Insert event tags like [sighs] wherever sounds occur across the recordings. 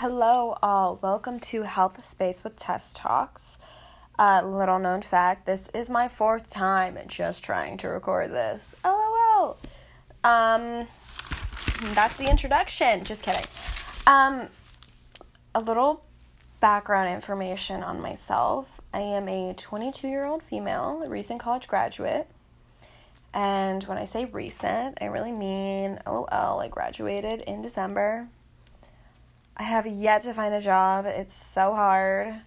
Hello, all. Welcome to Health Space with Tess Talks. Uh, little known fact this is my fourth time just trying to record this. LOL. Um, that's the introduction. Just kidding. Um, a little background information on myself I am a 22 year old female, a recent college graduate. And when I say recent, I really mean LOL. I graduated in December. I have yet to find a job. It's so hard.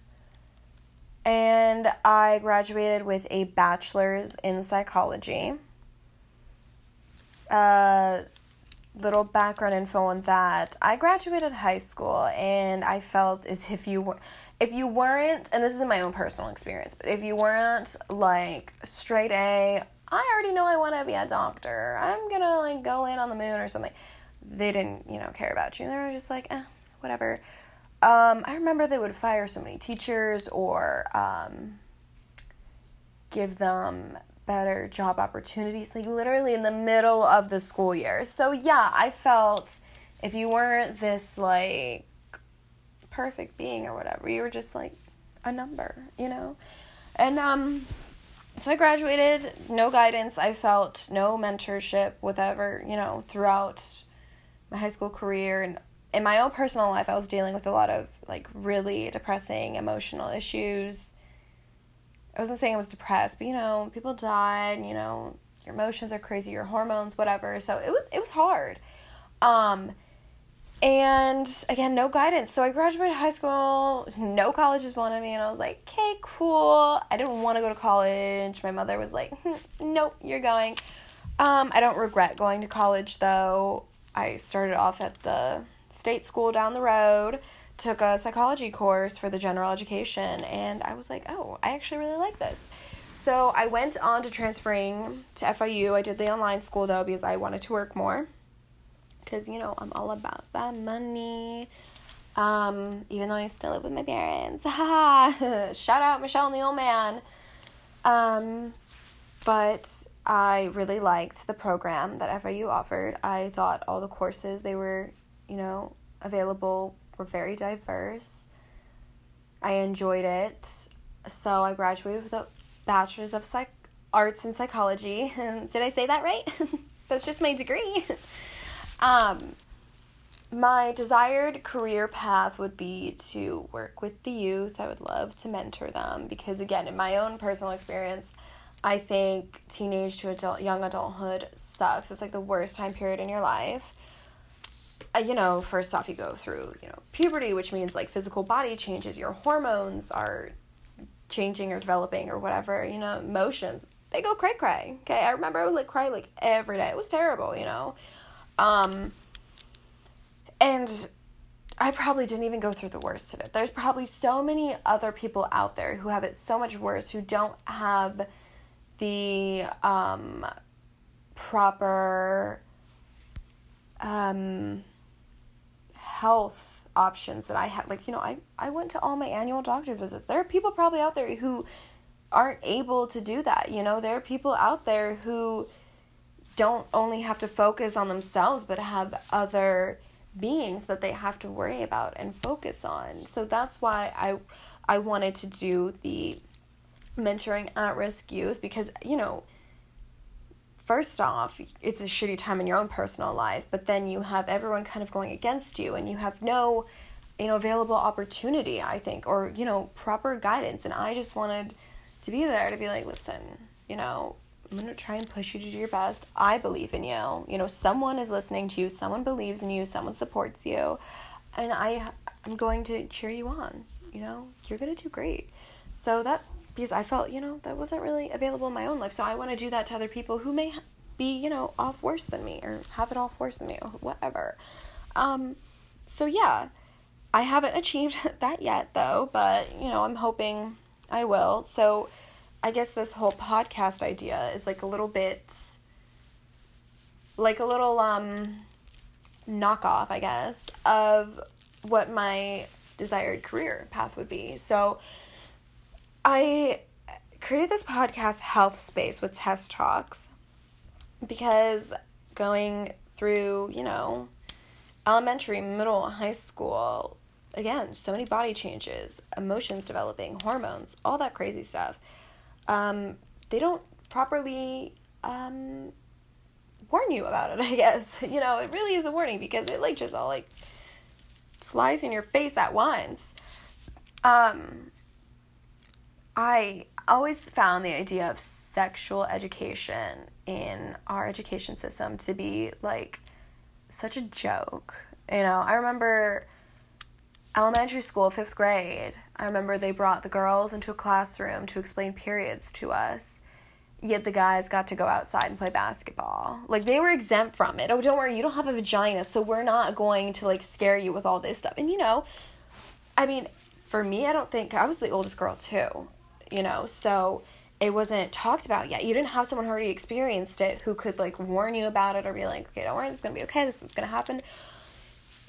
And I graduated with a bachelor's in psychology. Uh, little background info on that. I graduated high school and I felt as if you were if you weren't and this is my own personal experience, but if you weren't like straight A, I already know I want to be a doctor. I'm going to like go in on the moon or something. They didn't, you know, care about you. They were just like, "Eh, whatever." Um, I remember they would fire so many teachers or um, give them better job opportunities, like literally in the middle of the school year. So, yeah, I felt if you weren't this like perfect being or whatever, you were just like a number, you know? And, um, so I graduated, no guidance. I felt no mentorship, whatever, you know, throughout my high school career and in my own personal life, I was dealing with a lot of like really depressing emotional issues. I wasn't saying I was depressed, but you know, people died, you know, your emotions are crazy, your hormones, whatever. So it was it was hard. Um and again, no guidance. So I graduated high school, no colleges wanted me, and I was like, okay, cool. I didn't want to go to college. My mother was like, hm, nope, you're going. Um, I don't regret going to college though. I started off at the state school down the road, took a psychology course for the general education, and I was like, oh, I actually really like this. So I went on to transferring to FIU. I did the online school though because I wanted to work more. Because, you know, I'm all about that money. Um, even though I still live with my parents. [laughs] [laughs] Shout out Michelle and the old man. Um, but I really liked the program that FIU offered. I thought all the courses they were you know, available were very diverse. I enjoyed it. So I graduated with a bachelor's of psych arts and psychology. [laughs] Did I say that right? [laughs] That's just my degree. [laughs] um my desired career path would be to work with the youth. I would love to mentor them because again, in my own personal experience, I think teenage to adult young adulthood sucks. It's like the worst time period in your life you know, first off, you go through, you know, puberty, which means like physical body changes, your hormones are changing or developing or whatever, you know, emotions, they go cray cray. Okay. I remember I would like cry like every day. It was terrible, you know. Um, and I probably didn't even go through the worst of it. There's probably so many other people out there who have it so much worse, who don't have the um, proper um, health options that I had. Like, you know, I, I went to all my annual doctor visits. There are people probably out there who aren't able to do that. You know, there are people out there who don't only have to focus on themselves, but have other beings that they have to worry about and focus on. So that's why I I wanted to do the mentoring at risk youth because, you know, first off, it's a shitty time in your own personal life, but then you have everyone kind of going against you and you have no, you know, available opportunity, I think, or, you know, proper guidance. And I just wanted to be there to be like, listen, you know, I'm going to try and push you to do your best. I believe in you. You know, someone is listening to you, someone believes in you, someone supports you. And I I'm going to cheer you on. You know, you're going to do great. So that because I felt, you know, that wasn't really available in my own life. So I want to do that to other people who may be, you know, off worse than me or have it off worse than me or whatever. Um, so yeah, I haven't [laughs] achieved that yet though, but, you know, I'm hoping I will. So I guess this whole podcast idea is like a little bit like a little um knockoff, I guess, of what my desired career path would be. So I created this podcast, Health Space, with Tess Talks because going through, you know, elementary, middle, high school, again, so many body changes, emotions developing, hormones, all that crazy stuff. Um, they don't properly um, warn you about it, [laughs] I guess. You know, it really is a warning because it like just all like flies in your face at once. Um, I always found the idea of sexual education in our education system to be like such a joke. You know, I remember elementary school, fifth grade, I remember they brought the girls into a classroom to explain periods to us. Yet the guys got to go outside and play basketball. Like they were exempt from it. Oh, don't worry, you don't have a vagina, so we're not going to like scare you with all this stuff. And you know, I mean, for me, I don't think I was the oldest girl too, you know, so it wasn't talked about yet. You didn't have someone who already experienced it who could like warn you about it or be like, okay, don't worry, this is gonna be okay, this is what's gonna happen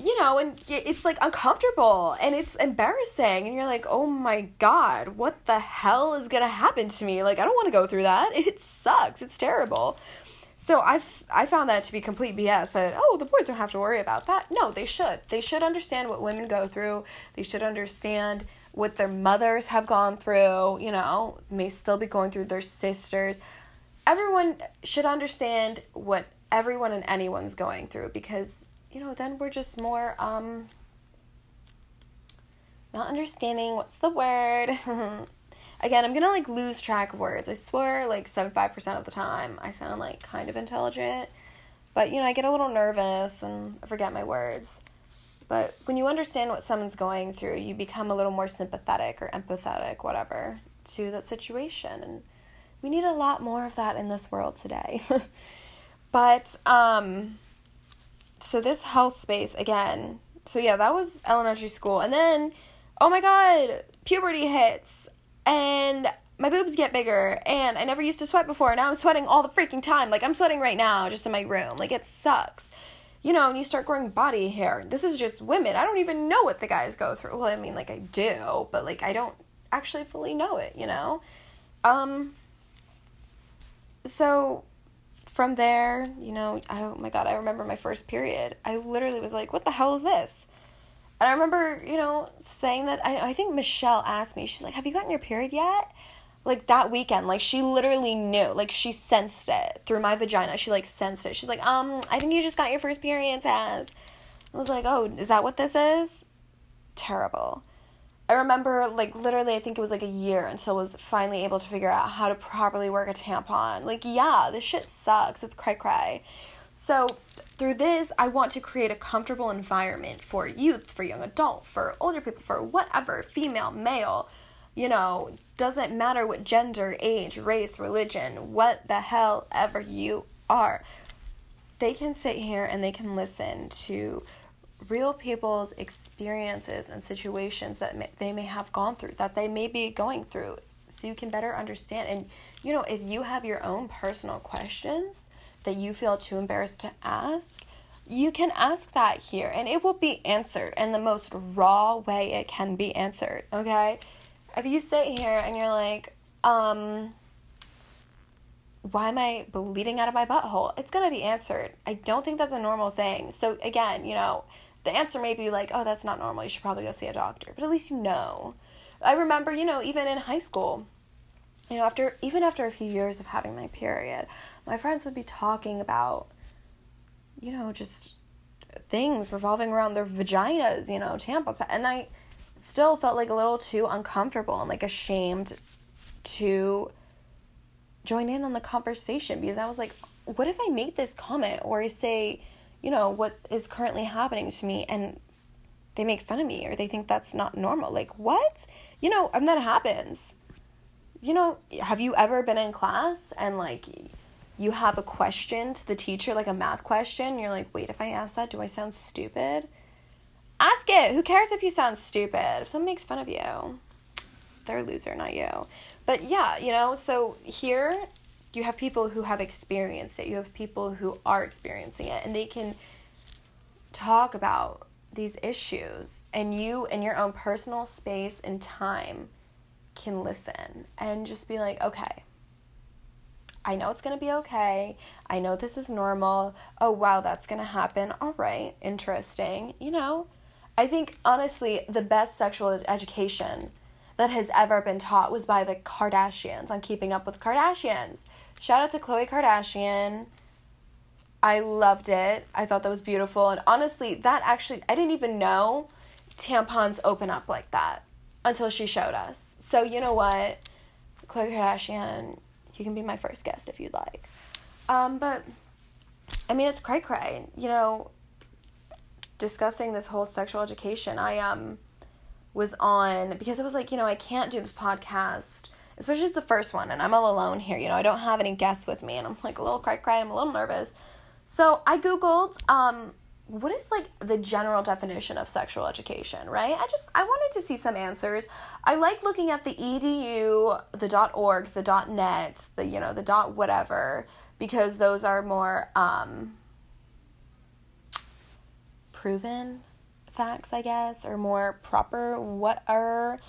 you know, and it's like uncomfortable and it's embarrassing. And you're like, oh my God, what the hell is to happen to me? Like, I don't want to go through that. [laughs] It sucks. It's terrible. So I've I found that to be complete BS that oh the boys don't have to worry about that. No, they should. They should understand what women go through. They should understand what their mothers have gone through, you know, may still be going through their sisters. Everyone should understand what everyone and anyone's going through because you know, then we're just more um not understanding what's the word. [laughs] Again, I'm gonna like lose track of words. I swear, like 75% of the time, I sound like kind of intelligent, but you know, I get a little nervous and I forget my words. But when you understand what someone's going through, you become a little more sympathetic or empathetic, whatever, to that situation. And we need a lot more of that in this world today. [laughs] but, um, so this health space again. So yeah, that was elementary school. And then oh my god, puberty hits and my boobs get bigger and I never used to sweat before. Now I'm sweating all the freaking time. Like I'm sweating right now just in my room. Like it sucks. You know, and you start growing body hair. This is just women. I don't even know what the guys go through. Well, I mean like I do, but like I don't actually fully know it, you know? Um so from there, you know, oh my god, I remember my first period. I literally was like, what the hell is this? And I remember, you know, saying that I I think Michelle asked me, she's like, "Have you gotten your period yet?" Like that weekend, like she literally knew, like she sensed it through my vagina. She like sensed it. She's like, "Um, I think you just got your first period, Taz." I was like, "Oh, is that what this is?" Terrible. I remember like literally I think it was like a year until I was finally able to figure out how to properly work a tampon. Like yeah, this shit sucks. It's cray cray. So through this, I want to create a comfortable environment for youth, for young adult, for older people, for whatever, female, male, you know, doesn't matter what gender, age, race, religion, what the hell ever you are. They can sit here and they can listen to real people's experiences and situations that may, they may have gone through, that they may be going through, so you can better understand. And, you know, if you have your own personal questions that you feel too embarrassed to ask, you can ask that here and it will be answered in the most raw way it can be answered, okay? If you sit here and you're like, um, why am I bleeding out of my butthole? It's going to be answered. I don't think that's a normal thing. So, again, you know, the answer may be like, oh, that's not normal. You should probably go see a doctor. But at least you know. I remember, you know, even in high school, you know, after even after a few years of having my period, my friends would be talking about, you know, just things revolving around their vaginas, you know, tampons, and I still felt like a little too uncomfortable and like ashamed to join in on the conversation because I was like, what if I make this comment or I say, you know, what is currently happening to me and they make fun of me or they think that's not normal. Like, what? You know, and that happens. You know, have you ever been in class and like you have a question to the teacher, like a math question, you're like, wait, if I ask that, do I sound stupid? Ask it. Who cares if you sound stupid? If someone makes fun of you, they're a loser, not you. But yeah, you know, so here you have people who have experienced it you have people who are experiencing it and they can talk about these issues and you in your own personal space and time can listen and just be like okay I know it's going to be okay. I know this is normal. Oh, wow, that's going to happen. All right, interesting. You know, I think honestly, the best sexual education that has ever been taught was by the Kardashians on Keeping Up with Kardashians. Shout out to Khloe Kardashian. I loved it. I thought that was beautiful. And honestly, that actually, I didn't even know tampons open up like that until she showed us. So, you know what? Khloe Kardashian, you can be my first guest if you'd like. Um, but, I mean, it's cray cray. You know, discussing this whole sexual education, I, um, was on because it was like, you know, I can't do this podcast, especially it's the first one, and I'm all alone here. You know, I don't have any guests with me, and I'm like a little cry cry. I'm a little nervous. So I googled um, what is like the general definition of sexual education, right? I just I wanted to see some answers. I like looking at the edu, the dot .orgs, the dot .net, the you know the dot whatever because those are more um, proven facts, I guess, or more proper. What are,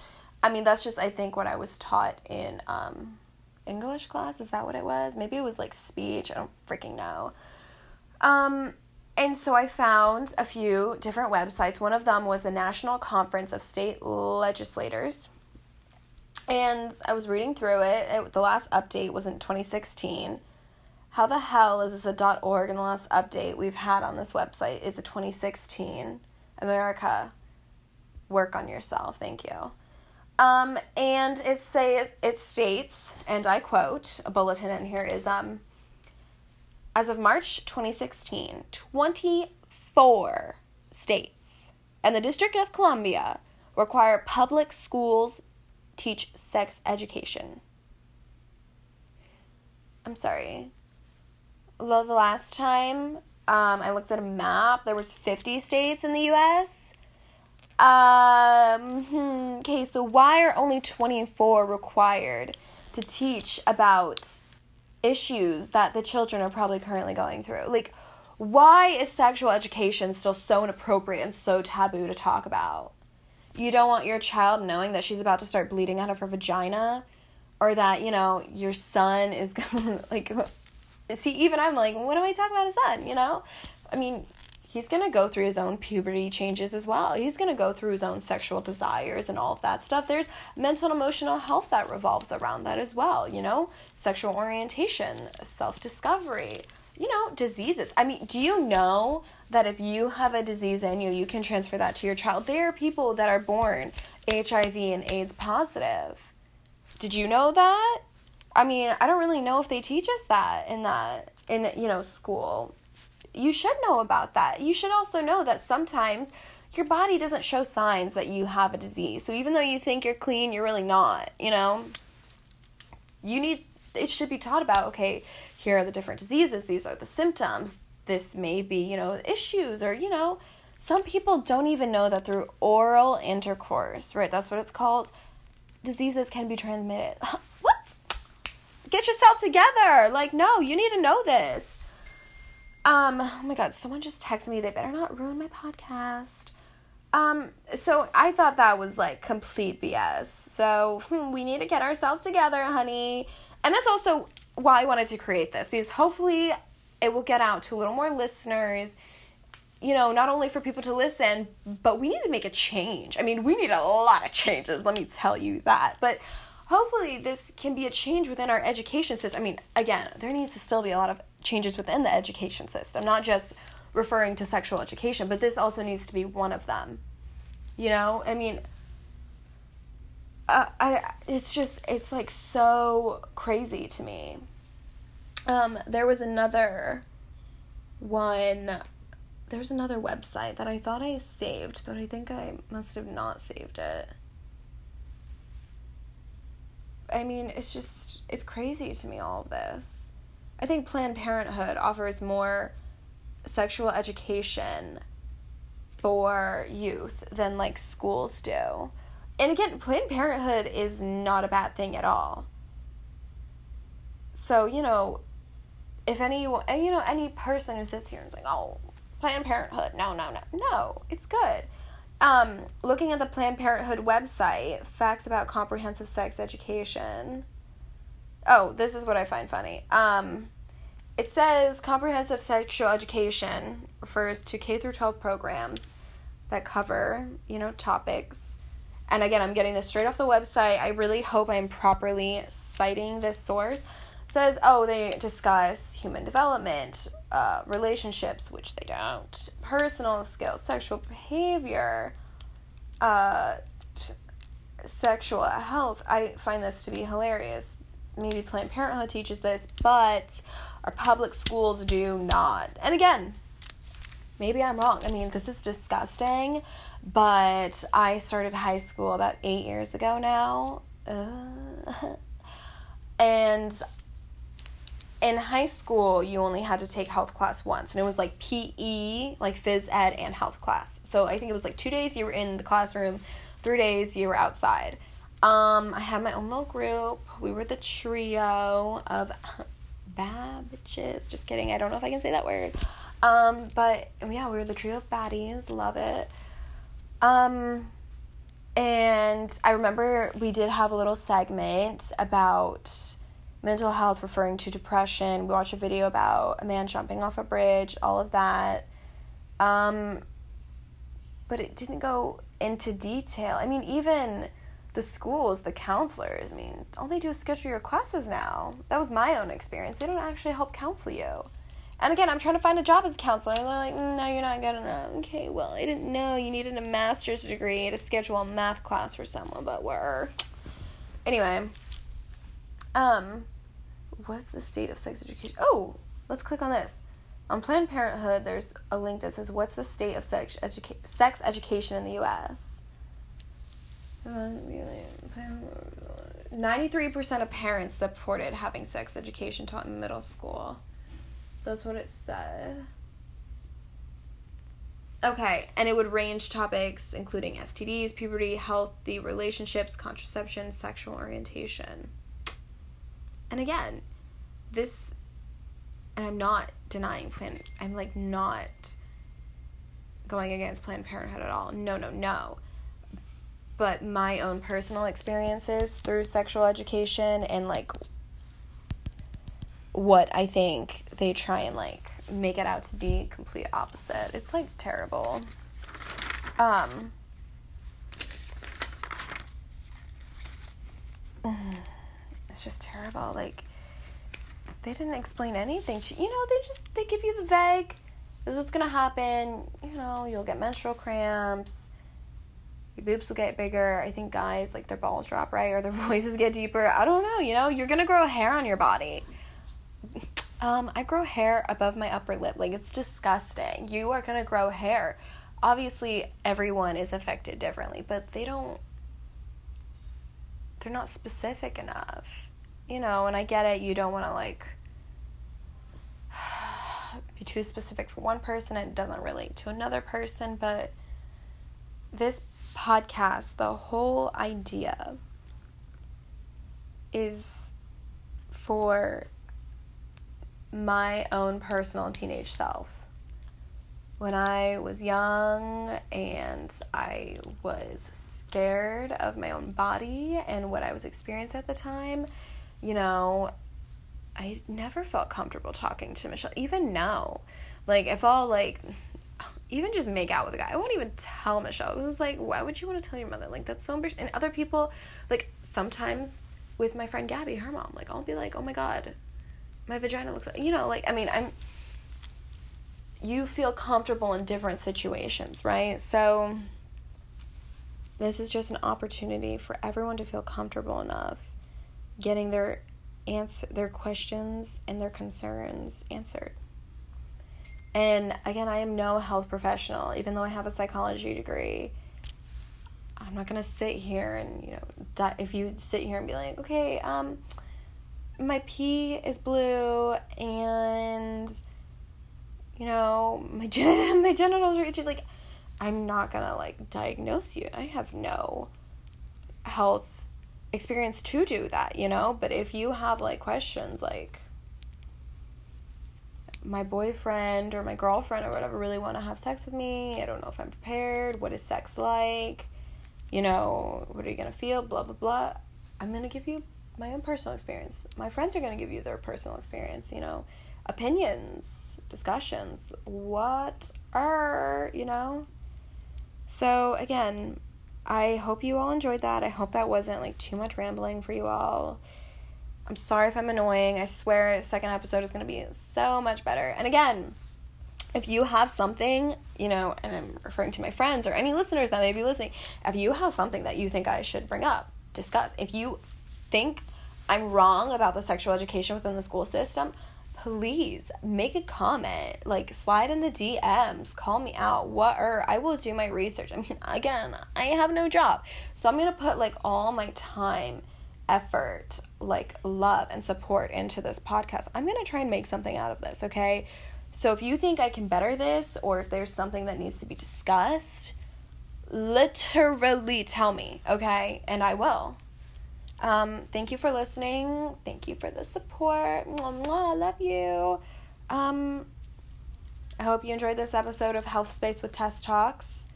I mean, that's just, I think, what I was taught in um, English class. Is that what it was? Maybe it was like speech. I don't freaking know. Um, and so I found a few different websites. One of them was the National Conference of State Legislators. And I was reading through it. it the last update was in 2016. How the hell is this a .org and the last update we've had on this website is a 2016. America, work on yourself. Thank you. Um, and it say it states, and I quote a bulletin in here is um, as of March 2016, 24 states and the District of Columbia require public schools teach sex education. I'm sorry. The last time um, I looked at a map. There was 50 states in the U.S. Um, hmm, okay, so why are only 24 required to teach about issues that the children are probably currently going through? Like, why is sexual education still so inappropriate and so taboo to talk about? You don't want your child knowing that she's about to start bleeding out of her vagina or that, you know, your son is [laughs] going to, like, see, even I'm like, what am I talking about his son? You know, I mean, he's gonna go through his own puberty changes as well. He's gonna go through his own sexual desires and all of that stuff. There's mental and emotional health that revolves around that as well. You know, sexual orientation, self discovery. You know, diseases. I mean, do you know that if you have a disease in you, you can transfer that to your child? There are people that are born HIV and AIDS positive. Did you know that? I mean, I don't really know if they teach us that in that in you know school. You should know about that. You should also know that sometimes your body doesn't show signs that you have a disease. So even though you think you're clean, you're really not, you know? You need it should be taught about, okay, here are the different diseases, these are the symptoms. This may be, you know, issues or, you know, some people don't even know that through oral intercourse, right? That's what it's called. Diseases can be transmitted. [laughs] get yourself together. Like, no, you need to know this. Um, oh my god, someone just texted me. They better not ruin my podcast. Um, so I thought that was like complete BS. So hmm, we need to get ourselves together, honey. And that's also why I wanted to create this because hopefully it will get out to a little more listeners. You know, not only for people to listen, but we need to make a change. I mean, we need a lot of changes, let me tell you that. But hopefully this can be a change within our education system. I mean, again, there needs to still be a lot of changes within the education system, not just referring to sexual education, but this also needs to be one of them. You know, I mean, uh, I it's just it's like so crazy to me. Um, there was another one. There's another website that I thought I saved, but I think I must have not saved it. I mean, it's just, it's crazy to me, all of this. I think Planned Parenthood offers more sexual education for youth than like schools do. And again, Planned Parenthood is not a bad thing at all. So, you know, if any, you know, any person who sits here and is like, oh, Planned Parenthood, no, no, no, no, it's good. Um, looking at the Planned Parenthood website, facts about comprehensive sex education. Oh, this is what I find funny. Um, it says comprehensive sexual education refers to K through 12 programs that cover, you know, topics. And again, I'm getting this straight off the website. I really hope I'm properly citing this source. Says, oh, they discuss human development, uh, relationships, which they don't, personal skills, sexual behavior, uh, sexual health. I find this to be hilarious. Maybe Planned Parenthood teaches this, but our public schools do not. And again, maybe I'm wrong. I mean, this is disgusting, but I started high school about eight years ago now. Uh, [laughs] and in high school, you only had to take health class once, and it was like PE, like phys ed, and health class. So I think it was like two days you were in the classroom, three days you were outside. Um, I had my own little group. We were the trio of [laughs] bad bitches. Just kidding. I don't know if I can say that word. Um, but yeah, we were the trio of baddies. Love it. Um, and I remember we did have a little segment about mental health referring to depression. We watched a video about a man jumping off a bridge, all of that. Um, but it didn't go into detail. I mean, even the schools, the counselors, I mean, all they do is schedule your classes now. That was my own experience. They don't actually help counsel you. And again, I'm trying to find a job as a counselor. And they're like, mm, no, you're not good enough. Okay, well, I didn't know you needed a master's degree to schedule a math class for someone, but we're. Anyway, um, what's the state of sex education? Oh, let's click on this. On Planned Parenthood, there's a link that says, "What's the state of sex educa- sex education in the U.S." Ninety-three percent of parents supported having sex education taught in middle school. That's what it said. Okay, and it would range topics including STDs, puberty, healthy relationships, contraception, sexual orientation. And again, this and I'm not denying Planned I'm like not going against Planned Parenthood at all. No, no, no. But my own personal experiences through sexual education and like what I think they try and like make it out to be complete opposite. It's like terrible. Um [sighs] [sighs] it's just terrible. Like they didn't explain anything. You know, they just they give you the vague. This is what's gonna happen. You know, you'll get menstrual cramps. Your boobs will get bigger. I think guys like their balls drop right or their [laughs] voices get deeper. I don't know. You know, you're gonna grow hair on your body. Um, I grow hair above my upper lip. Like it's disgusting. You are gonna grow hair. Obviously, everyone is affected differently, but they don't. They're not specific enough you know, and I get it, you don't want to like [sighs] be too specific for one person and it doesn't relate to another person, but this podcast, the whole idea is for my own personal teenage self. When I was young and I was scared of my own body and what I was experiencing at the time, you know, I never felt comfortable talking to Michelle. Even now, like if I'll like [sighs] even just make out with a guy, I won't even tell Michelle. It's like, why would you want to tell your mother? Like that's so embarrassing. And other people, like sometimes with my friend Gabby, her mom, like I'll be like, oh my god, my vagina looks you know, like I mean, I'm. You feel comfortable in different situations, right? So. This is just an opportunity for everyone to feel comfortable enough getting their answer their questions and their concerns answered. And again, I am no health professional, even though I have a psychology degree. I'm not gonna sit here and you know, di- if you sit here and be like, okay, um, my pee is blue and you know my gen- [laughs] my genitals are itchy. Like, I'm not gonna like diagnose you. I have no health experience to do that, you know? But if you have like questions like my boyfriend or my girlfriend or whatever really want to have sex with me, I don't know if I'm prepared, what is sex like? You know, what are you going to feel, blah blah blah. I'm going to give you my own personal experience. My friends are going to give you their personal experience, you know, opinions, discussions, what are, you know? So, again, I hope you all enjoyed that. I hope that wasn't like too much rambling for you all. I'm sorry if I'm annoying. I swear, second episode is going to be so much better. And again, if you have something, you know, and I'm referring to my friends or any listeners that may be listening, if you have something that you think I should bring up, discuss. If you think I'm wrong about the sexual education within the school system, please make a comment. Like slide in the DMs, call me out. What or I will do my research. I mean, again, I have no job. So I'm to put like all my time, effort, like love and support into this podcast. I'm to try and make something out of this, okay? So if you think I can better this or if there's something that needs to be discussed, literally tell me, okay? And I will. Um, thank you for listening. Thank you for the support. Mwah, mwah, love you. Um, I hope you enjoyed this episode of Health Space with Tess Talks.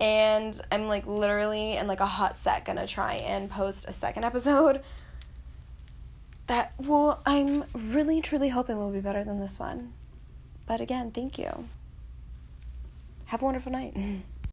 And I'm like literally in like a hot set gonna try and post a second episode that well I'm really truly hoping will be better than this one. But again, thank you. Have a wonderful night. [laughs]